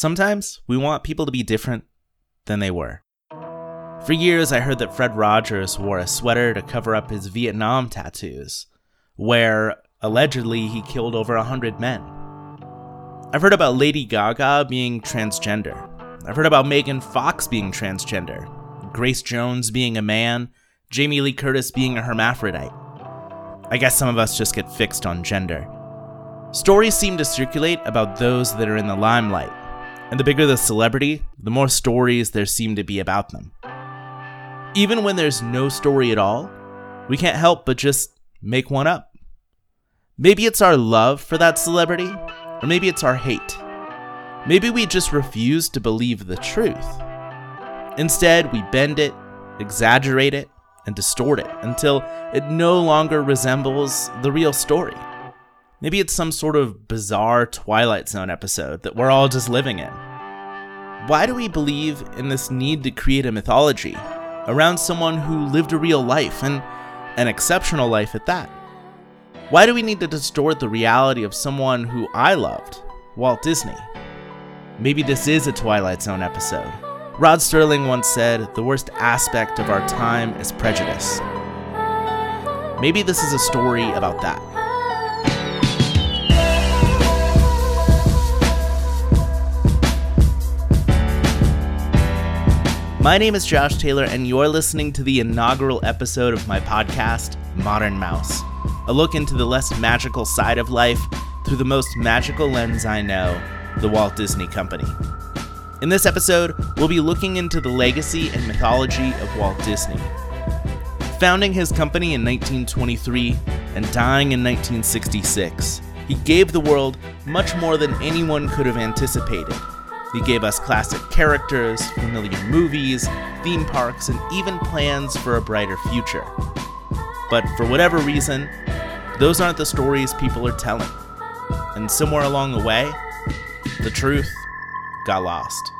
Sometimes we want people to be different than they were. For years, I heard that Fred Rogers wore a sweater to cover up his Vietnam tattoos, where allegedly he killed over a hundred men. I've heard about Lady Gaga being transgender. I've heard about Megan Fox being transgender, Grace Jones being a man, Jamie Lee Curtis being a hermaphrodite. I guess some of us just get fixed on gender. Stories seem to circulate about those that are in the limelight, and the bigger the celebrity, the more stories there seem to be about them. Even when there's no story at all, we can't help but just make one up. Maybe it's our love for that celebrity, or maybe it's our hate. Maybe we just refuse to believe the truth. Instead, we bend it, exaggerate it, and distort it until it no longer resembles the real story. Maybe it's some sort of bizarre Twilight Zone episode that we're all just living in. Why do we believe in this need to create a mythology around someone who lived a real life and an exceptional life at that? Why do we need to distort the reality of someone who I loved, Walt Disney? Maybe this is a Twilight Zone episode. Rod Serling once said, The worst aspect of our time is prejudice. Maybe this is a story about that. My name is Josh Taylor, and you're listening to the inaugural episode of my podcast, Modern Mouse, a look into the less magical side of life through the most magical lens I know the Walt Disney Company. In this episode, we'll be looking into the legacy and mythology of Walt Disney. Founding his company in 1923 and dying in 1966, he gave the world much more than anyone could have anticipated he gave us classic characters, familiar movies, theme parks, and even plans for a brighter future. But for whatever reason, those aren't the stories people are telling. And somewhere along the way, the truth got lost.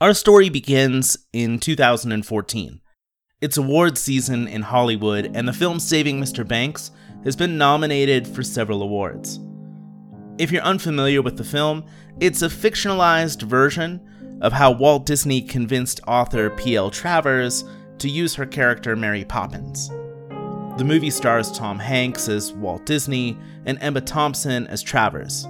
Our story begins in 2014. It's award season in Hollywood, and the film Saving Mr. Banks has been nominated for several awards. If you're unfamiliar with the film, it's a fictionalized version of how Walt Disney convinced author P.L. Travers to use her character Mary Poppins. The movie stars Tom Hanks as Walt Disney and Emma Thompson as Travers.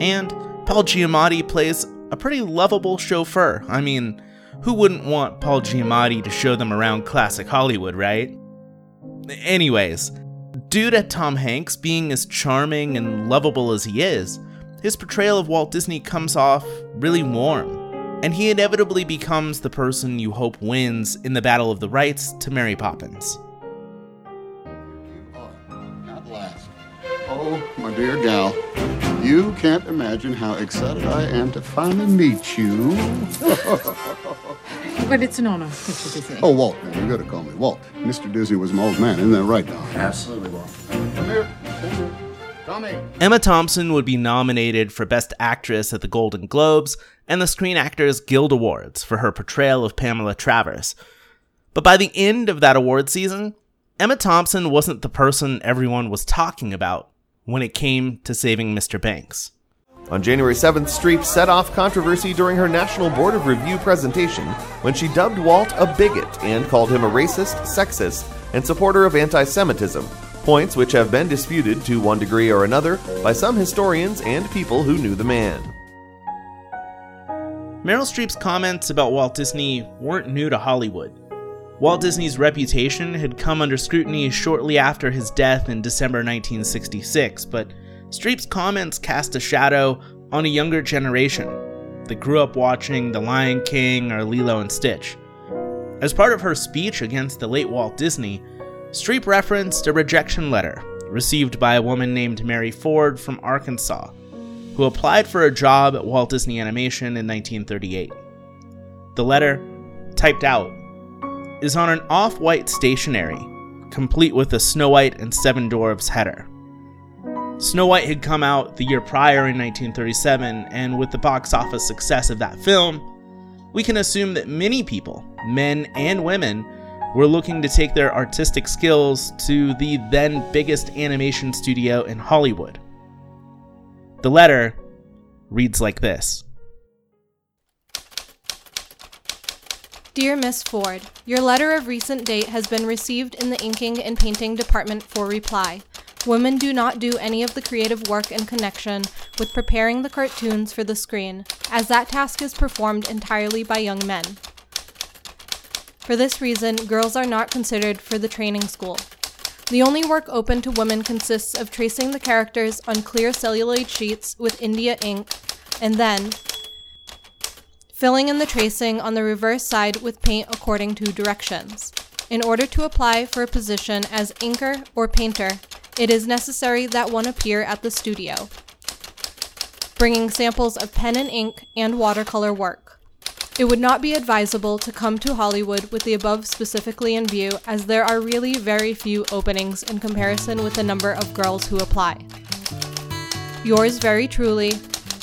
And Paul Giamatti plays a pretty lovable chauffeur. I mean, who wouldn't want Paul Giamatti to show them around classic Hollywood, right? Anyways, due to Tom Hanks being as charming and lovable as he is, his portrayal of Walt Disney comes off really warm, and he inevitably becomes the person you hope wins in the battle of the rights to Mary Poppins. Oh, my dear gal. You can't imagine how excited I am to finally meet you. but it's an honor, Mr. Disney. Oh, Walt, man, you gotta call me Walt. Mr. Disney was my old man, isn't that right, Don? Absolutely, Walt. Come here. Tommy. Emma Thompson would be nominated for Best Actress at the Golden Globes and the Screen Actors Guild Awards for her portrayal of Pamela Travers. But by the end of that award season, Emma Thompson wasn't the person everyone was talking about when it came to saving Mr. Banks. On January 7th, Streep set off controversy during her National Board of Review presentation when she dubbed Walt a bigot and called him a racist, sexist, and supporter of anti Semitism, points which have been disputed to one degree or another by some historians and people who knew the man. Meryl Streep's comments about Walt Disney weren't new to Hollywood. Walt Disney's reputation had come under scrutiny shortly after his death in December 1966, but Streep's comments cast a shadow on a younger generation that grew up watching The Lion King or Lilo and Stitch. As part of her speech against the late Walt Disney, Streep referenced a rejection letter received by a woman named Mary Ford from Arkansas, who applied for a job at Walt Disney Animation in 1938. The letter, typed out, is on an off white stationery, complete with a Snow White and Seven Dwarfs header. Snow White had come out the year prior in 1937, and with the box office success of that film, we can assume that many people, men and women, were looking to take their artistic skills to the then biggest animation studio in Hollywood. The letter reads like this Dear Miss Ford, your letter of recent date has been received in the inking and painting department for reply. Women do not do any of the creative work in connection with preparing the cartoons for the screen, as that task is performed entirely by young men. For this reason, girls are not considered for the training school. The only work open to women consists of tracing the characters on clear celluloid sheets with India ink, and then filling in the tracing on the reverse side with paint according to directions. In order to apply for a position as inker or painter, it is necessary that one appear at the studio, bringing samples of pen and ink and watercolor work. It would not be advisable to come to Hollywood with the above specifically in view, as there are really very few openings in comparison with the number of girls who apply. Yours very truly,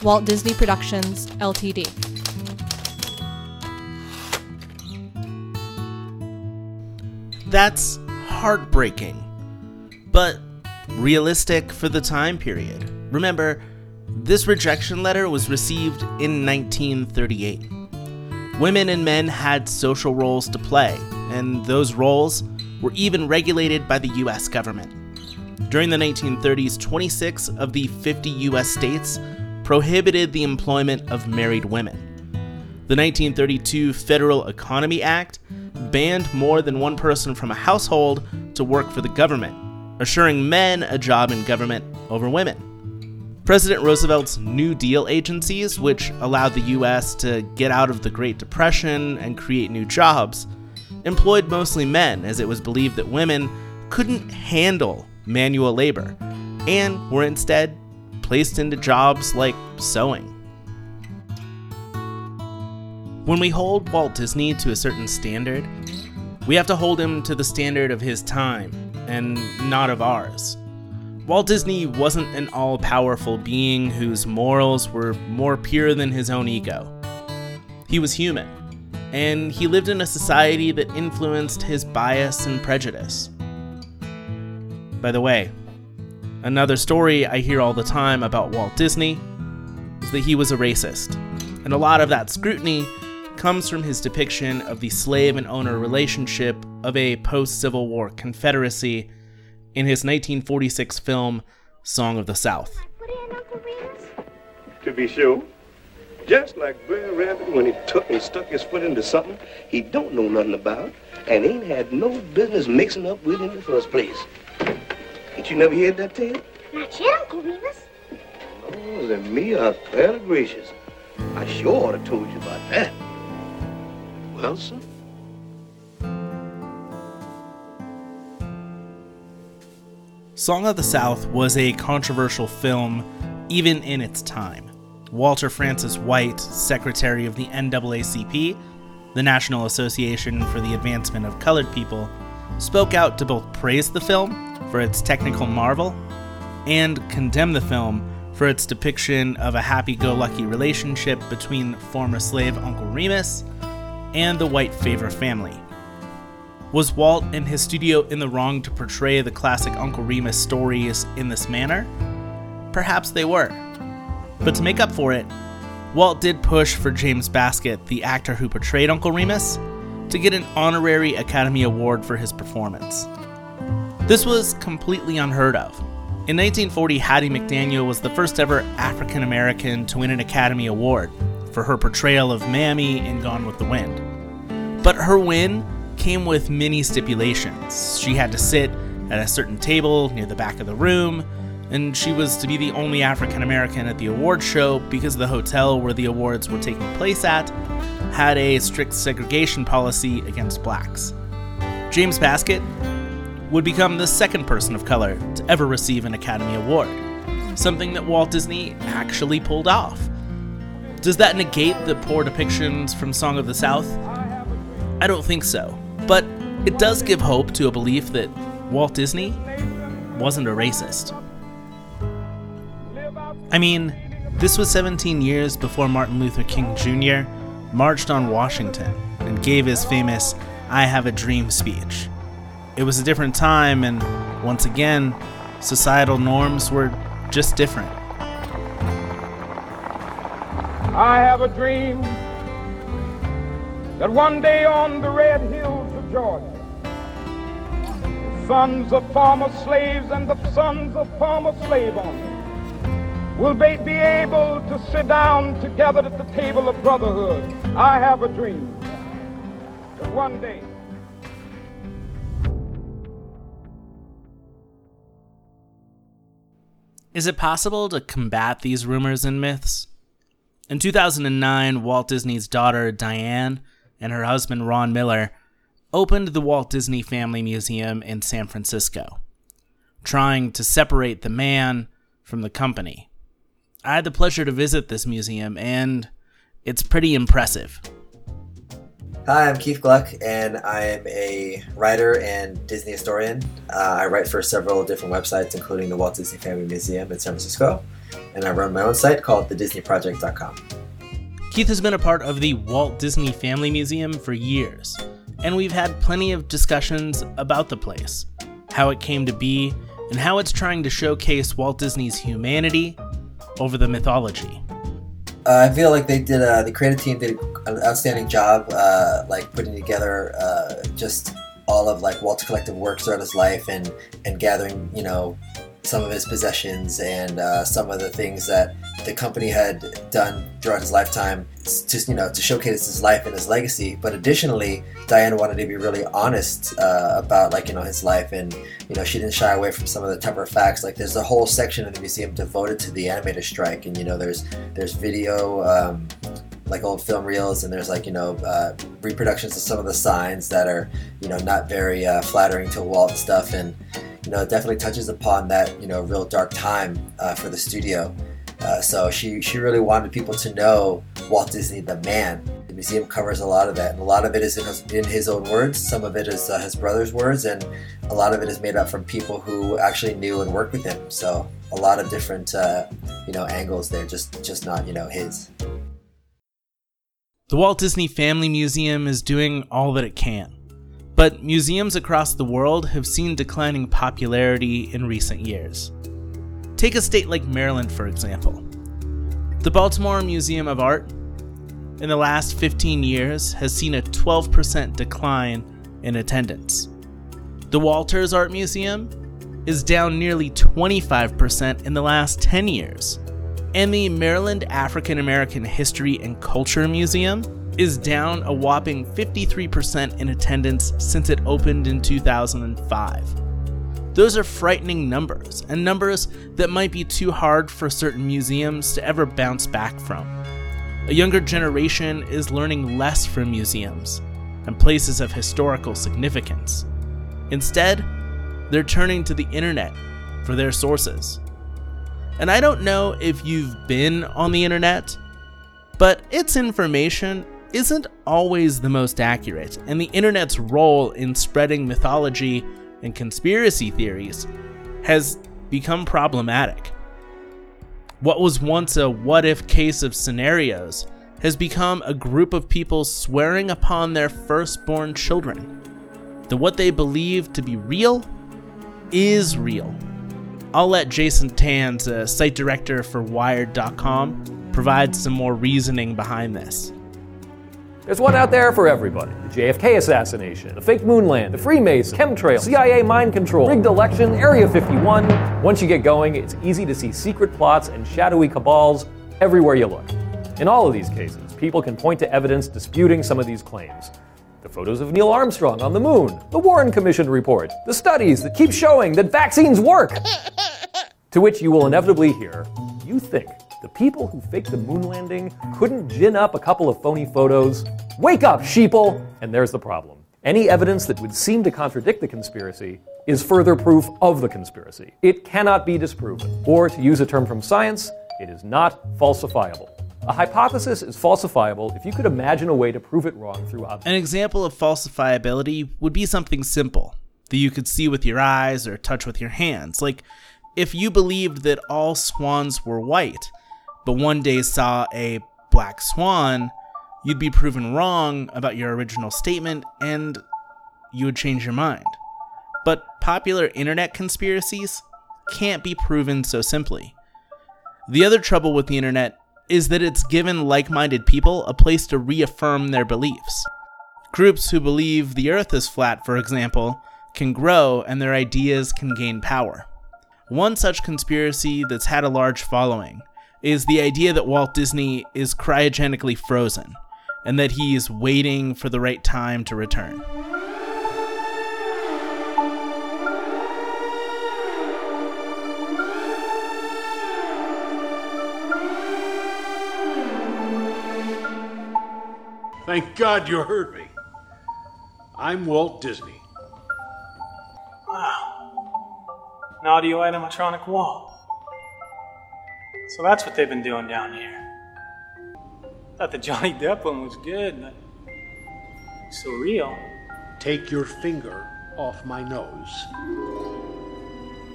Walt Disney Productions, Ltd. That's heartbreaking, but realistic for the time period. Remember, this rejection letter was received in 1938. Women and men had social roles to play, and those roles were even regulated by the US government. During the 1930s, 26 of the 50 US states prohibited the employment of married women. The 1932 Federal Economy Act banned more than one person from a household to work for the government, assuring men a job in government over women. President Roosevelt's New Deal agencies, which allowed the US to get out of the Great Depression and create new jobs, employed mostly men as it was believed that women couldn't handle manual labor and were instead placed into jobs like sewing. When we hold Walt Disney to a certain standard, we have to hold him to the standard of his time and not of ours. Walt Disney wasn't an all powerful being whose morals were more pure than his own ego. He was human, and he lived in a society that influenced his bias and prejudice. By the way, another story I hear all the time about Walt Disney is that he was a racist, and a lot of that scrutiny comes from his depiction of the slave and owner relationship of a post Civil War Confederacy in his 1946 film Song of the South. To be sure. Just like Brer Rabbit when he took and stuck his foot into something he don't know nothing about and ain't had no business mixing up with in the first place. Ain't you never heard that tale? Not yet, Uncle Remus. Oh, then me a fairly gracious. I sure ought to told you about that. Sir? Song of the South was a controversial film even in its time. Walter Francis White, secretary of the NAACP, the National Association for the Advancement of Colored People, spoke out to both praise the film for its technical marvel and condemn the film for its depiction of a happy go lucky relationship between former slave Uncle Remus and the white favor family. Was Walt and his studio in the wrong to portray the classic Uncle Remus stories in this manner? Perhaps they were. But to make up for it, Walt did push for James Baskett, the actor who portrayed Uncle Remus, to get an honorary Academy Award for his performance. This was completely unheard of. In 1940, Hattie McDaniel was the first ever African American to win an Academy Award for her portrayal of Mammy in Gone with the Wind. But her win came with many stipulations. She had to sit at a certain table near the back of the room, and she was to be the only African American at the award show because the hotel where the awards were taking place at had a strict segregation policy against blacks. James Baskett would become the second person of color to ever receive an Academy Award, something that Walt Disney actually pulled off. Does that negate the poor depictions from Song of the South? I don't think so. But it does give hope to a belief that Walt Disney wasn't a racist. I mean, this was 17 years before Martin Luther King Jr. marched on Washington and gave his famous I Have a Dream speech. It was a different time, and once again, societal norms were just different. I have a dream that one day on the red hills of Georgia, the sons of former slaves and the sons of former slave owners will be, able to sit down together at the table of brotherhood. I have a dream that one day. Is it possible to combat these rumors and myths? In 2009, Walt Disney's daughter, Diane, and her husband, Ron Miller, opened the Walt Disney Family Museum in San Francisco, trying to separate the man from the company. I had the pleasure to visit this museum, and it's pretty impressive. Hi, I'm Keith Gluck, and I'm a writer and Disney historian. Uh, I write for several different websites, including the Walt Disney Family Museum in San Francisco, and I run my own site called thedisneyproject.com. Keith has been a part of the Walt Disney Family Museum for years, and we've had plenty of discussions about the place, how it came to be, and how it's trying to showcase Walt Disney's humanity over the mythology. Uh, I feel like they did. Uh, the creative team did an outstanding job, uh, like putting together uh, just all of like Walt's collective works throughout his life, and and gathering, you know, some of his possessions and uh, some of the things that the company had done throughout his lifetime, just you know, to showcase his life and his legacy. But additionally, Diane wanted to be really honest uh, about like you know his life, and you know she didn't shy away from some of the tougher facts. Like there's a whole section of the museum devoted to the animator strike, and you know there's there's video. Um, like old film reels and there's like you know uh, reproductions of some of the signs that are you know not very uh, flattering to Walt stuff and you know definitely touches upon that you know real dark time uh, for the studio. Uh, so she she really wanted people to know Walt Disney the man. The museum covers a lot of that and a lot of it is in his, in his own words. Some of it is uh, his brother's words and a lot of it is made up from people who actually knew and worked with him. So a lot of different uh, you know angles there just just not you know his. The Walt Disney Family Museum is doing all that it can, but museums across the world have seen declining popularity in recent years. Take a state like Maryland, for example. The Baltimore Museum of Art, in the last 15 years, has seen a 12% decline in attendance. The Walters Art Museum is down nearly 25% in the last 10 years and the Maryland African American History and Culture Museum is down a whopping 53% in attendance since it opened in 2005. Those are frightening numbers, and numbers that might be too hard for certain museums to ever bounce back from. A younger generation is learning less from museums and places of historical significance. Instead, they're turning to the internet for their sources. And I don't know if you've been on the internet, but its information isn't always the most accurate, and the internet's role in spreading mythology and conspiracy theories has become problematic. What was once a what if case of scenarios has become a group of people swearing upon their firstborn children that what they believe to be real is real. I'll let Jason Tanz, a site director for Wired.com, provide some more reasoning behind this. There's one out there for everybody. The JFK assassination, the fake moon land, the Freemason, chemtrails, CIA mind control, rigged election, Area 51. Once you get going, it's easy to see secret plots and shadowy cabals everywhere you look. In all of these cases, people can point to evidence disputing some of these claims. The photos of Neil Armstrong on the moon, the Warren Commission report, the studies that keep showing that vaccines work. to which you will inevitably hear, you think the people who faked the moon landing couldn't gin up a couple of phony photos? Wake up, sheeple! And there's the problem. Any evidence that would seem to contradict the conspiracy is further proof of the conspiracy. It cannot be disproven. Or, to use a term from science, it is not falsifiable. A hypothesis is falsifiable if you could imagine a way to prove it wrong through observation. An example of falsifiability would be something simple that you could see with your eyes or touch with your hands. Like if you believed that all swans were white, but one day saw a black swan, you'd be proven wrong about your original statement and you would change your mind. But popular internet conspiracies can't be proven so simply. The other trouble with the internet is that it's given like minded people a place to reaffirm their beliefs. Groups who believe the earth is flat, for example, can grow and their ideas can gain power. One such conspiracy that's had a large following is the idea that Walt Disney is cryogenically frozen and that he is waiting for the right time to return. Thank God you heard me. I'm Walt Disney. Wow. An audio animatronic Walt. So that's what they've been doing down here. Thought the Johnny Depp one was good, but so real. Take your finger off my nose.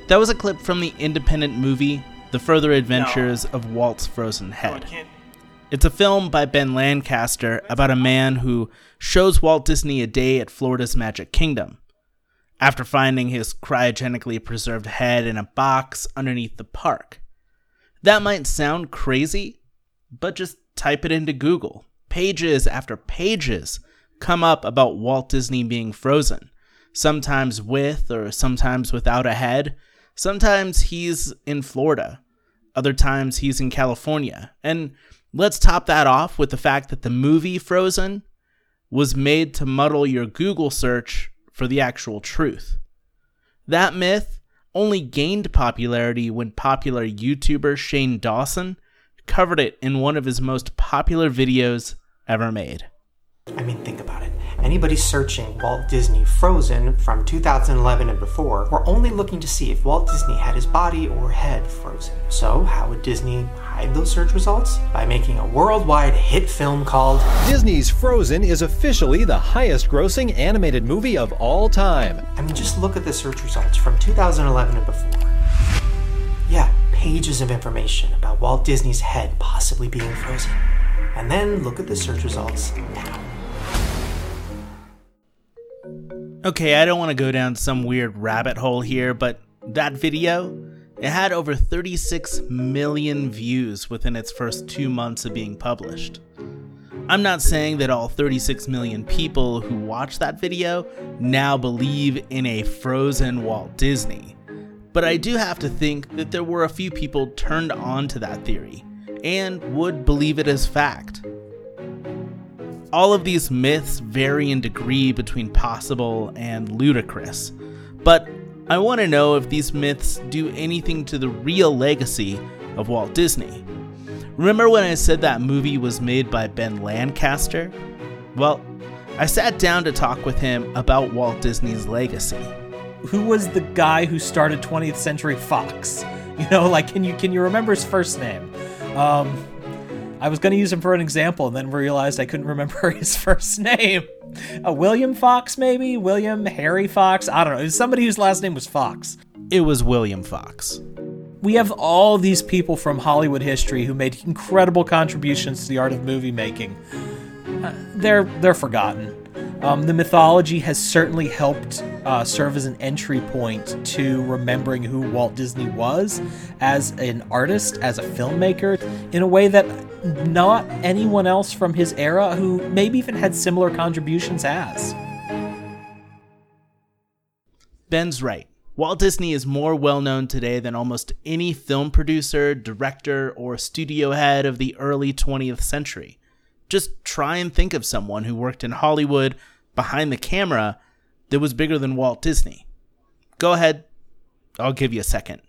That was a clip from the independent movie The Further Adventures of Walt's Frozen Head. It's a film by Ben Lancaster about a man who shows Walt Disney a day at Florida's Magic Kingdom. After finding his cryogenically preserved head in a box underneath the park. That might sound crazy, but just type it into Google. Pages after pages come up about Walt Disney being frozen, sometimes with or sometimes without a head. Sometimes he's in Florida, other times he's in California. And Let's top that off with the fact that the movie Frozen was made to muddle your Google search for the actual truth. That myth only gained popularity when popular YouTuber Shane Dawson covered it in one of his most popular videos ever made. I mean, think about it. Anybody searching Walt Disney Frozen from 2011 and before were only looking to see if Walt Disney had his body or head frozen. So, how would Disney hide those search results? By making a worldwide hit film called Disney's Frozen is officially the highest grossing animated movie of all time. I mean, just look at the search results from 2011 and before. Yeah, pages of information about Walt Disney's head possibly being frozen. And then look at the search results now. Okay, I don't want to go down some weird rabbit hole here, but that video, it had over 36 million views within its first two months of being published. I'm not saying that all 36 million people who watched that video now believe in a frozen Walt Disney, but I do have to think that there were a few people turned on to that theory and would believe it as fact. All of these myths vary in degree between possible and ludicrous, but I want to know if these myths do anything to the real legacy of Walt Disney. Remember when I said that movie was made by Ben Lancaster? Well, I sat down to talk with him about Walt Disney's legacy. Who was the guy who started 20th Century Fox? You know, like can you can you remember his first name? Um, I was going to use him for an example and then realized I couldn't remember his first name. Uh, William Fox, maybe? William Harry Fox? I don't know. It was somebody whose last name was Fox. It was William Fox. We have all these people from Hollywood history who made incredible contributions to the art of movie making. Uh, they're they're forgotten. Um, the mythology has certainly helped uh, serve as an entry point to remembering who Walt Disney was as an artist, as a filmmaker, in a way that not anyone else from his era who maybe even had similar contributions has. Ben's right. Walt Disney is more well known today than almost any film producer, director, or studio head of the early 20th century. Just try and think of someone who worked in Hollywood behind the camera that was bigger than Walt Disney. Go ahead, I'll give you a second.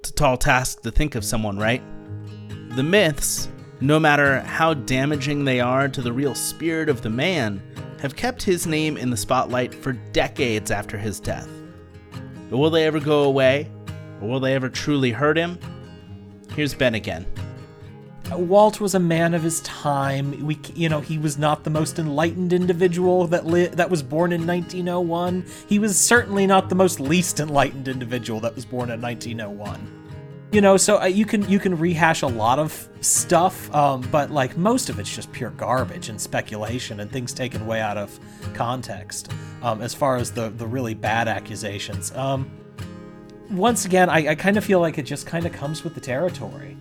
It's a tall task to think of someone, right? The myths, no matter how damaging they are to the real spirit of the man, have kept his name in the spotlight for decades after his death. But will they ever go away? Or will they ever truly hurt him? Here's Ben again. Walt was a man of his time. We, you know, he was not the most enlightened individual that li- that was born in 1901. He was certainly not the most least enlightened individual that was born in 1901. you know so uh, you can you can rehash a lot of stuff um, but like most of it's just pure garbage and speculation and things taken way out of context um, as far as the the really bad accusations um, once again I, I kind of feel like it just kind of comes with the territory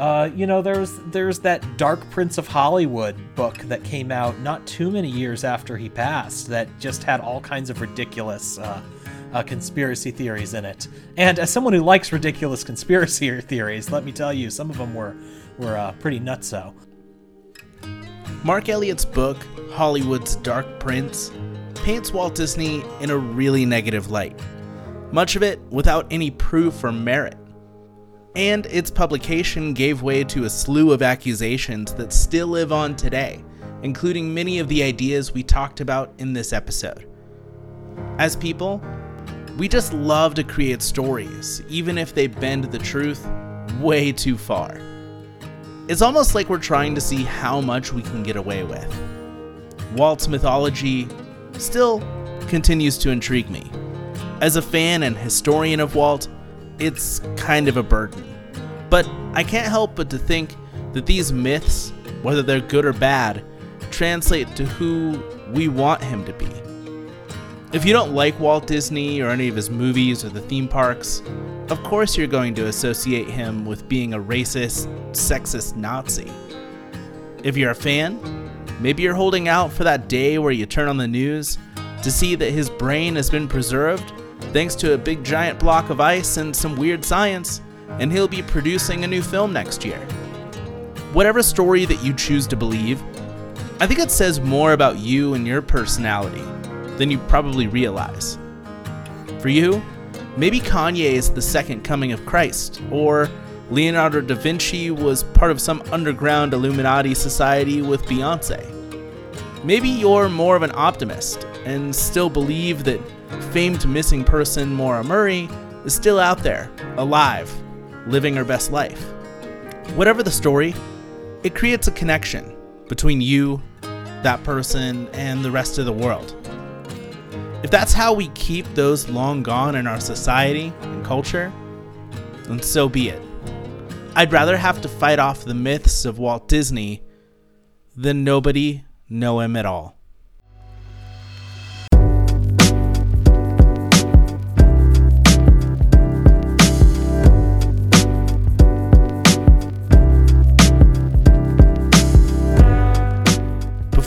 uh, you know there's there's that dark prince of hollywood book that came out not too many years after he passed that just had all kinds of ridiculous uh, uh, conspiracy theories in it. And as someone who likes ridiculous conspiracy theories, let me tell you, some of them were were uh, pretty nutso. Marc Eliot's book, Hollywood's Dark Prince, paints Walt Disney in a really negative light, much of it without any proof or merit. And its publication gave way to a slew of accusations that still live on today, including many of the ideas we talked about in this episode. As people, we just love to create stories, even if they bend the truth way too far. It's almost like we're trying to see how much we can get away with. Walt's mythology still continues to intrigue me. As a fan and historian of Walt, it's kind of a burden. But I can't help but to think that these myths, whether they're good or bad, translate to who we want him to be. If you don't like Walt Disney or any of his movies or the theme parks, of course you're going to associate him with being a racist, sexist Nazi. If you're a fan, maybe you're holding out for that day where you turn on the news to see that his brain has been preserved thanks to a big giant block of ice and some weird science, and he'll be producing a new film next year. Whatever story that you choose to believe, I think it says more about you and your personality than you probably realize. For you, maybe Kanye is the second coming of Christ, or Leonardo da Vinci was part of some underground Illuminati society with Beyonce. Maybe you're more of an optimist and still believe that famed missing person Maura Murray is still out there, alive, living her best life. Whatever the story, it creates a connection between you, that person, and the rest of the world. If that's how we keep those long gone in our society and culture, then so be it. I'd rather have to fight off the myths of Walt Disney than nobody know him at all.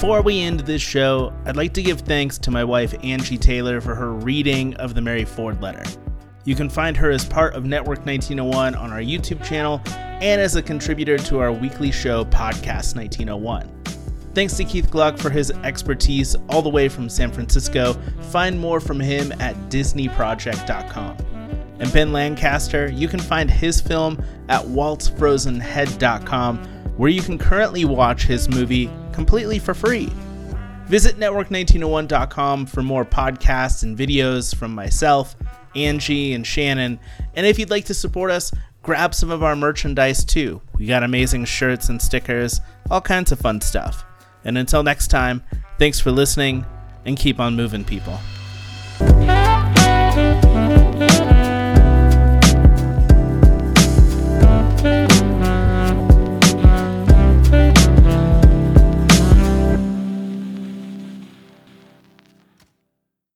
Before we end this show, I'd like to give thanks to my wife Angie Taylor for her reading of the Mary Ford letter. You can find her as part of Network 1901 on our YouTube channel and as a contributor to our weekly show, Podcast 1901. Thanks to Keith Gluck for his expertise all the way from San Francisco. Find more from him at DisneyProject.com. And Ben Lancaster, you can find his film at waltzfrozenhead.com, where you can currently watch his movie completely for free. Visit network1901.com for more podcasts and videos from myself, Angie, and Shannon. And if you'd like to support us, grab some of our merchandise too. We got amazing shirts and stickers, all kinds of fun stuff. And until next time, thanks for listening and keep on moving, people.